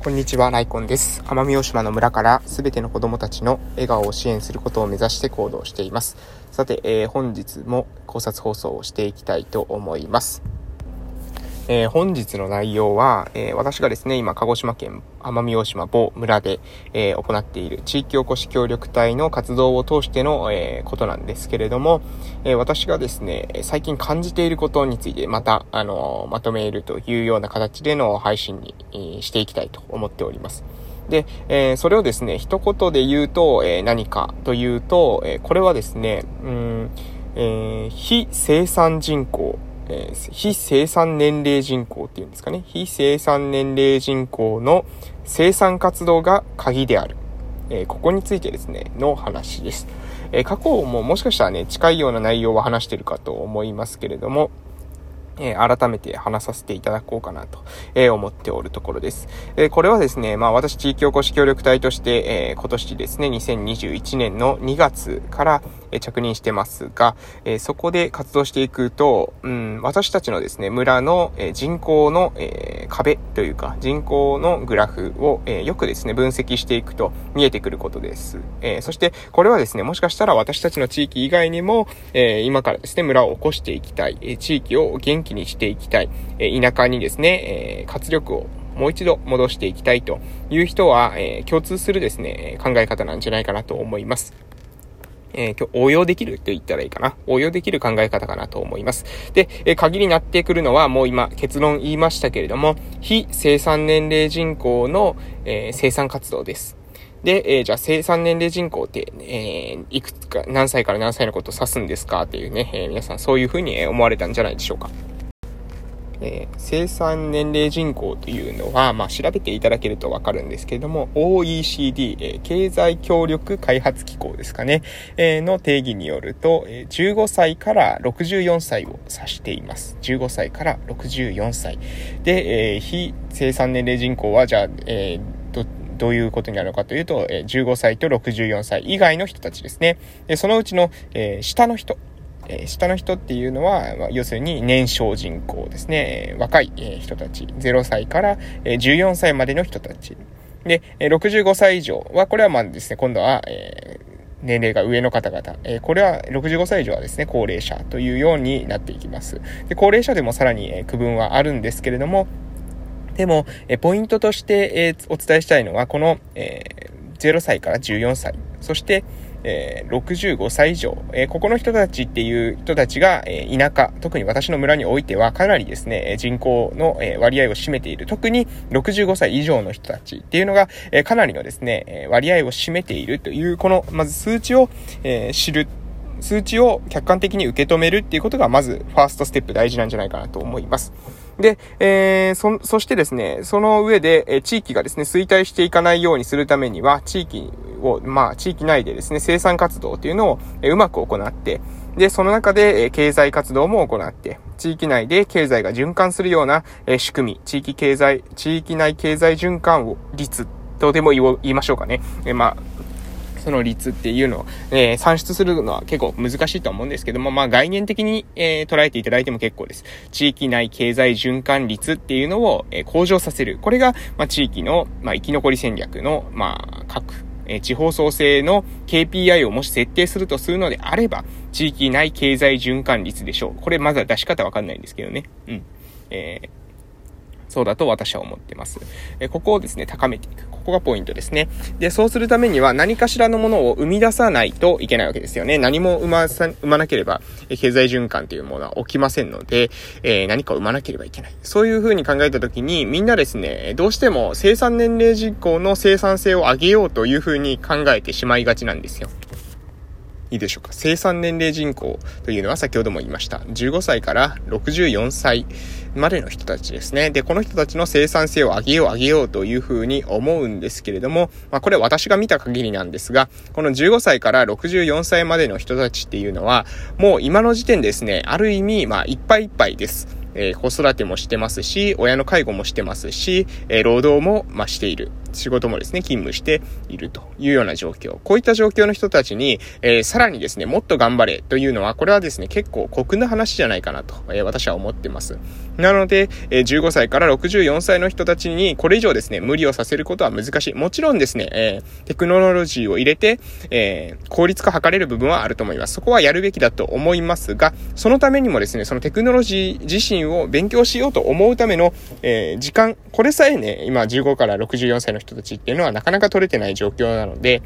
こんにちは、ライコンです。奄美大島の村からすべての子供たちの笑顔を支援することを目指して行動しています。さて、えー、本日も考察放送をしていきたいと思います。えー、本日の内容は、えー、私がですね、今、鹿児島県奄美大島某村で、えー、行っている地域おこし協力隊の活動を通しての、えことなんですけれども、え私がですね、最近感じていることについてまた、あのまとめるというような形での配信に、えー、していきたいと思っております。で、えそれをですね、一言で言うと、え何かというと、えこれはですね、うん、え非生産人口、えー、非生産年齢人口っていうんですかね。非生産年齢人口の生産活動が鍵である。えー、ここについてですね、の話です。えー、過去ももしかしたらね、近いような内容は話してるかと思いますけれども、えー、改めて話させていただこうかなと、えー、思っておるところです。えー、これはですね、まあ私地域おこし協力隊として、え今年ですね、2021年の2月から、え着任してますが、えそこで活動していくと、うん、私たちのですね、村の、え人口の、え壁というか、人口のグラフを、えよくですね、分析していくと見えてくることです。えそして、これはですね、もしかしたら私たちの地域以外にも、え今からですね、村を起こしていきたい、え地域を元気気にしていきたい、え田舎にですね、え活力をもう一度戻していきたいという人は、え共通するですね、考え方なんじゃないかなと思います。えー、応用できると言ったらいいかな。応用できる考え方かなと思います。で、えー、鍵になってくるのはもう今結論言いましたけれども、非生産年齢人口の、えー、生産活動です。で、えー、じゃあ生産年齢人口って、えー、いくつか、何歳から何歳のことを指すんですか？っていうね、えー、皆さんそういうふうに思われたんじゃないでしょうか。えー、生産年齢人口というのは、まあ、調べていただけるとわかるんですけれども、OECD、えー、経済協力開発機構ですかね、えー、の定義によると、え、15歳から64歳を指しています。15歳から64歳。で、え、非生産年齢人口は、じゃあ、えー、ど、どういうことになるのかというと、え15歳と64歳以外の人たちですね。で、そのうちの、え、下の人、え、下の人っていうのは、ま、要するに年少人口ですね。若い、人たち。0歳から、え14歳までの人たち。で、え65歳以上は、これはまあですね、今度は、え年齢が上の方々。えこれは65歳以上はですね、高齢者というようになっていきます。で、高齢者でもさらに、え区分はあるんですけれども、でも、えポイントとして、えお伝えしたいのは、この、え0歳から14歳。そして、えー、65歳以上、えー、ここの人たちっていう人たちが、えー、田舎、特に私の村においてはかなりですね、人口の、え割合を占めている。特に65歳以上の人たちっていうのが、えかなりのですね、え割合を占めているという、この、まず数値を、え知る数値を客観的に受け止めるっていうことが、まず、ファーストステップ大事なんじゃないかなと思います。で、えー、そ、そしてですね、その上で、え地域がですね、衰退していかないようにするためには、地域を、まあ、地域内でですね、生産活動っていうのを、えうまく行って、で、その中で、え経済活動も行って、地域内で経済が循環するような、え仕組み、地域経済、地域内経済循環を率とでも言いましょうかね。えまあ、その率っていうのを、えー、算出するのは結構難しいと思うんですけども、まあ概念的に、えー、捉えていただいても結構です。地域内経済循環率っていうのを、えー、向上させる。これが、まあ地域の、まあ生き残り戦略の、まあ各、え地方創生の KPI をもし設定するとするのであれば、地域内経済循環率でしょう。これまずは出し方わかんないんですけどね。うん。えーそうだと私は思ってます。えここをですね、高めていく。ここがポイントですね。で、そうするためには何かしらのものを生み出さないといけないわけですよね。何も生まさ、生まなければ、経済循環というものは起きませんので、えー、何かを生まなければいけない。そういうふうに考えたときに、みんなですね、どうしても生産年齢人口の生産性を上げようというふうに考えてしまいがちなんですよ。いいでしょうか。生産年齢人口というのは先ほども言いました。15歳から64歳までの人たちですね。で、この人たちの生産性を上げよう上げようというふうに思うんですけれども、まあこれ私が見た限りなんですが、この15歳から64歳までの人たちっていうのは、もう今の時点ですね、ある意味、まあいっぱいいっぱいです。えー、子育てもしてますし、親の介護もしてますし、えー、労働も、まあ、している。仕事もですね、勤務しているというような状況。こういった状況の人たちに、えー、さらにですね、もっと頑張れというのは、これはですね、結構酷な話じゃないかなと、えー、私は思ってます。なので、えー、15歳から64歳の人たちに、これ以上ですね、無理をさせることは難しい。もちろんですね、え、テクノロジーを入れて、え、効率化を図れる部分はあると思います。そこはやるべきだと思いますが、そのためにもですね、そのテクノロジー自身を勉強しようと思うための、え、時間、これさえね、今15から64歳の人たちっていうのはなかなか取れてない状況なので、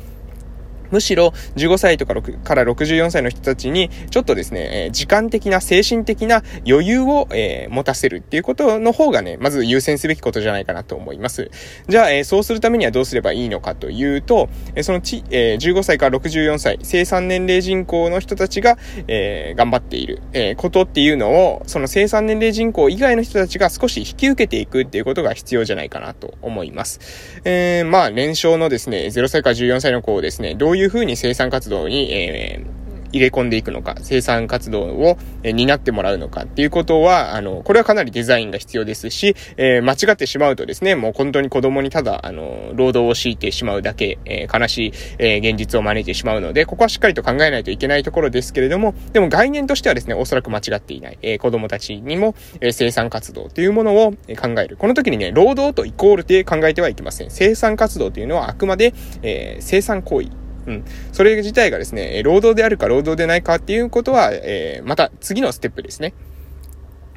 むしろ15歳とか6から64歳の人たちに、ちょっとですね、え時間的な、精神的な余裕を、え、持たせるっていうことの方がね、まず優先すべきことじゃないかなと思います。じゃあ、え、そうするためにはどうすればいいのかというと、えそのち、え15歳から64歳、生産年齢人口の人たちが、え頑張っている、えことっていうのを、その生産年齢人口以外の人たちが少し引き受けていくっていうことが必要じゃないかなと思います。えー、まあ、年少のですね、0歳から14歳の子をですね、どういういうふうに生産活動に、えー、入れ込んでいくのか、生産活動を、え担ってもらうのかっていうことは、あの、これはかなりデザインが必要ですし、えー、間違ってしまうとですね、もう本当に子供にただ、あの、労働を強いてしまうだけ、えー、悲しい、えー、現実を招いてしまうので、ここはしっかりと考えないといけないところですけれども、でも概念としてはですね、おそらく間違っていない、え子供たちにも、え生産活動というものを考える。この時にね、労働とイコールで考えてはいけません。生産活動というのはあくまで、え生産行為、うん。それ自体がですね、労働であるか労働でないかっていうことは、えー、また次のステップですね。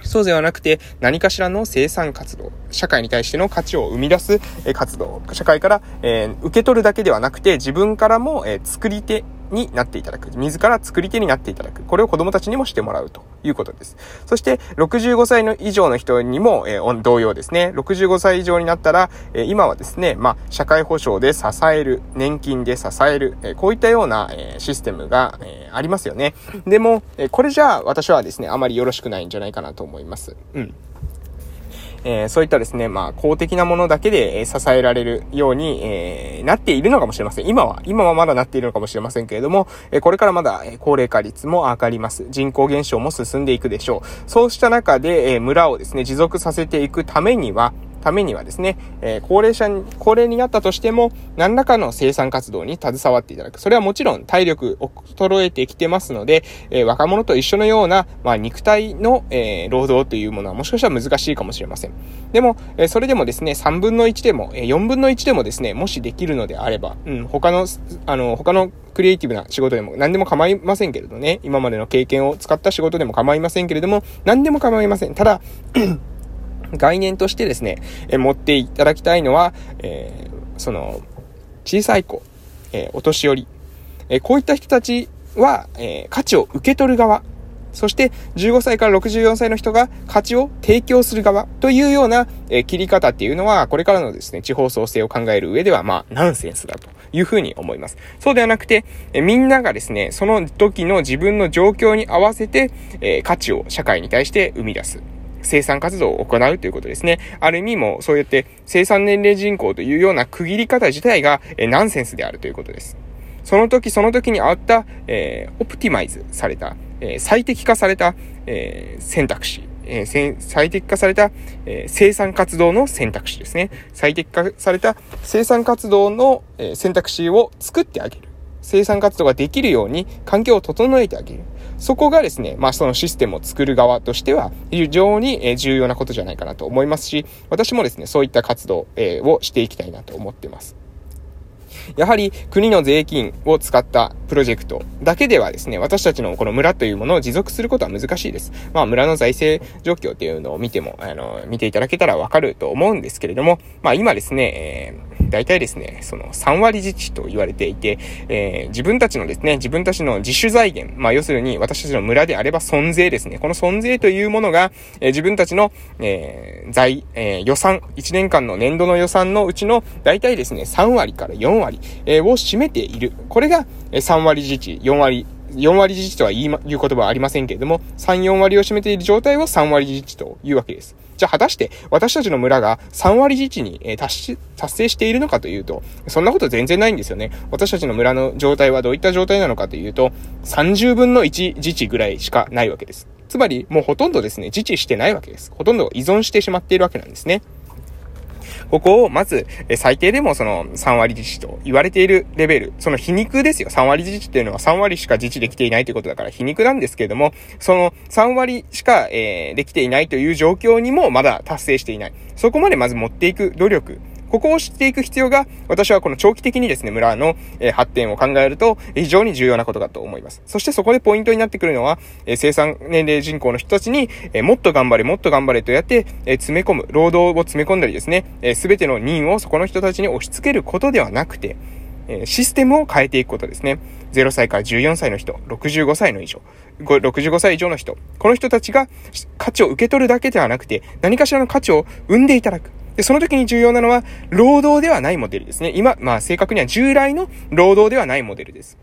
そうではなくて、何かしらの生産活動、社会に対しての価値を生み出す活動、社会から、えー、受け取るだけではなくて、自分からも、えー、作り手になっていただく。自ら作り手になっていただく。これを子供たちにもしてもらうということです。そして、65歳の以上の人にも、えー、同様ですね。65歳以上になったら、えー、今はですね、まあ、社会保障で支える、年金で支える、えー、こういったような、え、システムが、え、ありますよね。でも、え、これじゃあ私はですね、あまりよろしくないんじゃないかなと思います。うん。えー、そういったですね、まあ、公的なものだけで、え支えられるように、えー、なっているのかもしれません。今は、今はまだなっているのかもしれませんけれども、えこれからまだ、え高齢化率も上がります。人口減少も進んでいくでしょう。そうした中で、え村をですね、持続させていくためには、ためにはですね、え、高齢者に、高齢になったとしても、何らかの生産活動に携わっていただく。それはもちろん体力を衰えてきてますので、え、若者と一緒のような、まあ、肉体の、え、労働というものはもしかしたら難しいかもしれません。でも、えそれでもですね、3分の1でも、え4分の1でもですね、もしできるのであれば、うん、他の、あの、他のクリエイティブな仕事でも何でも構いませんけれどね、今までの経験を使った仕事でも構いませんけれども、何でも構いません。ただ、概念としてですね、え持っていただきたいのは、えー、その、小さい子、え、お年寄り、え、こういった人たちは、え価値を受け取る側、そして15歳から64歳の人が価値を提供する側というような、え切り方っていうのは、これからのですね、地方創生を考える上では、まあ、ナンセンスだというふうに思います。そうではなくて、えみんながですね、その時の自分の状況に合わせて、え価値を社会に対して生み出す。生産活動を行うということですね。ある意味もそうやって生産年齢人口というような区切り方自体が、えナンセンスであるということです。その時その時に合った、えー、オプティマイズされた、えー、最適化された、えー、選択肢、えー、最適化された、えー、生産活動の選択肢ですね。最適化された生産活動の、えー、選択肢を作ってあげる。生産活動ができるように環境を整えてあげる。そこがですね、まあそのシステムを作る側としては非常に重要なことじゃないかなと思いますし、私もですね、そういった活動をしていきたいなと思ってます。やはり国の税金を使ったプロジェクトだけではですね、私たちのこの村というものを持続することは難しいです。まあ村の財政状況っていうのを見ても、あの、見ていただけたらわかると思うんですけれども、まあ今ですね、えー、大体ですね、その3割自治と言われていて、えー、自分たちのですね、自分たちの自主財源、まあ要するに私たちの村であれば損税ですね。この損税というものが、えー、自分たちの、えー、財、えー、予算、1年間の年度の予算のうちの大体ですね、3割から4割、えー、を占めている。これが、3割自治、4割、4割自治とは言い、ま、言う言葉はありませんけれども、3、4割を占めている状態を3割自治というわけです。じゃあ果たして私たちの村が3割自治に、達し、達成しているのかというと、そんなこと全然ないんですよね。私たちの村の状態はどういった状態なのかというと、30分の1自治ぐらいしかないわけです。つまり、もうほとんどですね、自治してないわけです。ほとんど依存してしまっているわけなんですね。ここをまず、え最低でもその3割自治と言われているレベル、その皮肉ですよ。3割自治っていうのは3割しか自治できていないということだから皮肉なんですけれども、その3割しか、えー、できていないという状況にもまだ達成していない。そこまでまず持っていく努力。ここを知っていく必要が、私はこの長期的にですね、村の、え発展を考えると、非常に重要なことだと思います。そしてそこでポイントになってくるのは、え生産年齢人口の人たちに、えもっと頑張れ、もっと頑張れとやって、え詰め込む、労働を詰め込んだりですね、す、え、べ、ての任をそこの人たちに押し付けることではなくて、えシステムを変えていくことですね。0歳から14歳の人、65歳の以上、65歳以上の人、この人たちが価値を受け取るだけではなくて、何かしらの価値を生んでいただく。で、その時に重要なのは、労働ではないモデルですね。今、まあ正確には従来の労働ではないモデルです。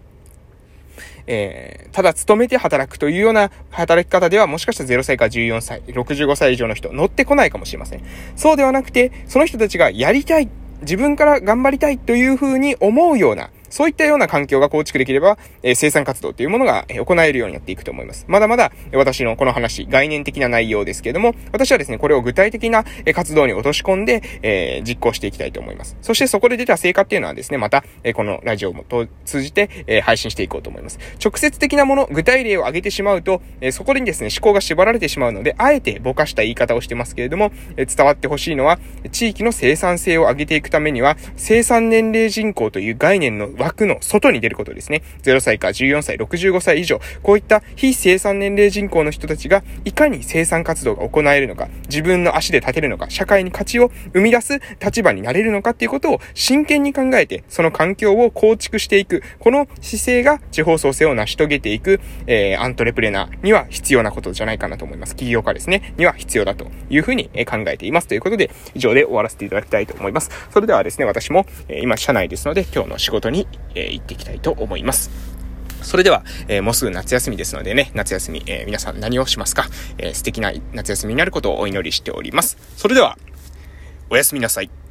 えー、ただ勤めて働くというような働き方ではもしかしたら0歳から14歳、65歳以上の人乗ってこないかもしれません。そうではなくて、その人たちがやりたい、自分から頑張りたいというふうに思うような、そういったような環境が構築できれば、え生産活動というものが、行えるようになっていくと思います。まだまだ、私のこの話、概念的な内容ですけれども、私はですね、これを具体的な活動に落とし込んで、えー、実行していきたいと思います。そしてそこで出た成果っていうのはですね、また、えこのラジオも通じて、え配信していこうと思います。直接的なもの、具体例を挙げてしまうと、えそこにですね、思考が縛られてしまうので、あえてぼかした言い方をしてますけれども、え伝わってほしいのは、地域の生産性を上げていくためには、生産年齢人口という概念の枠の外に出ることですね。0歳から14歳、65歳以上、こういった非生産年齢人口の人たちが、いかに生産活動が行えるのか、自分の足で立てるのか、社会に価値を生み出す立場になれるのかっていうことを真剣に考えて、その環境を構築していく、この姿勢が地方創生を成し遂げていく、えー、アントレプレナーには必要なことじゃないかなと思います。起業家ですね、には必要だというふうに考えています。ということで、以上で終わらせていただきたいと思います。それではですね、私も、え今、社内ですので、今日の仕事に、え行っていきたいと思います。それでは、えー、もうすぐ夏休みですのでね、夏休み、えー、皆さん何をしますか、えー、素敵な夏休みになることをお祈りしております。それでは、おやすみなさい。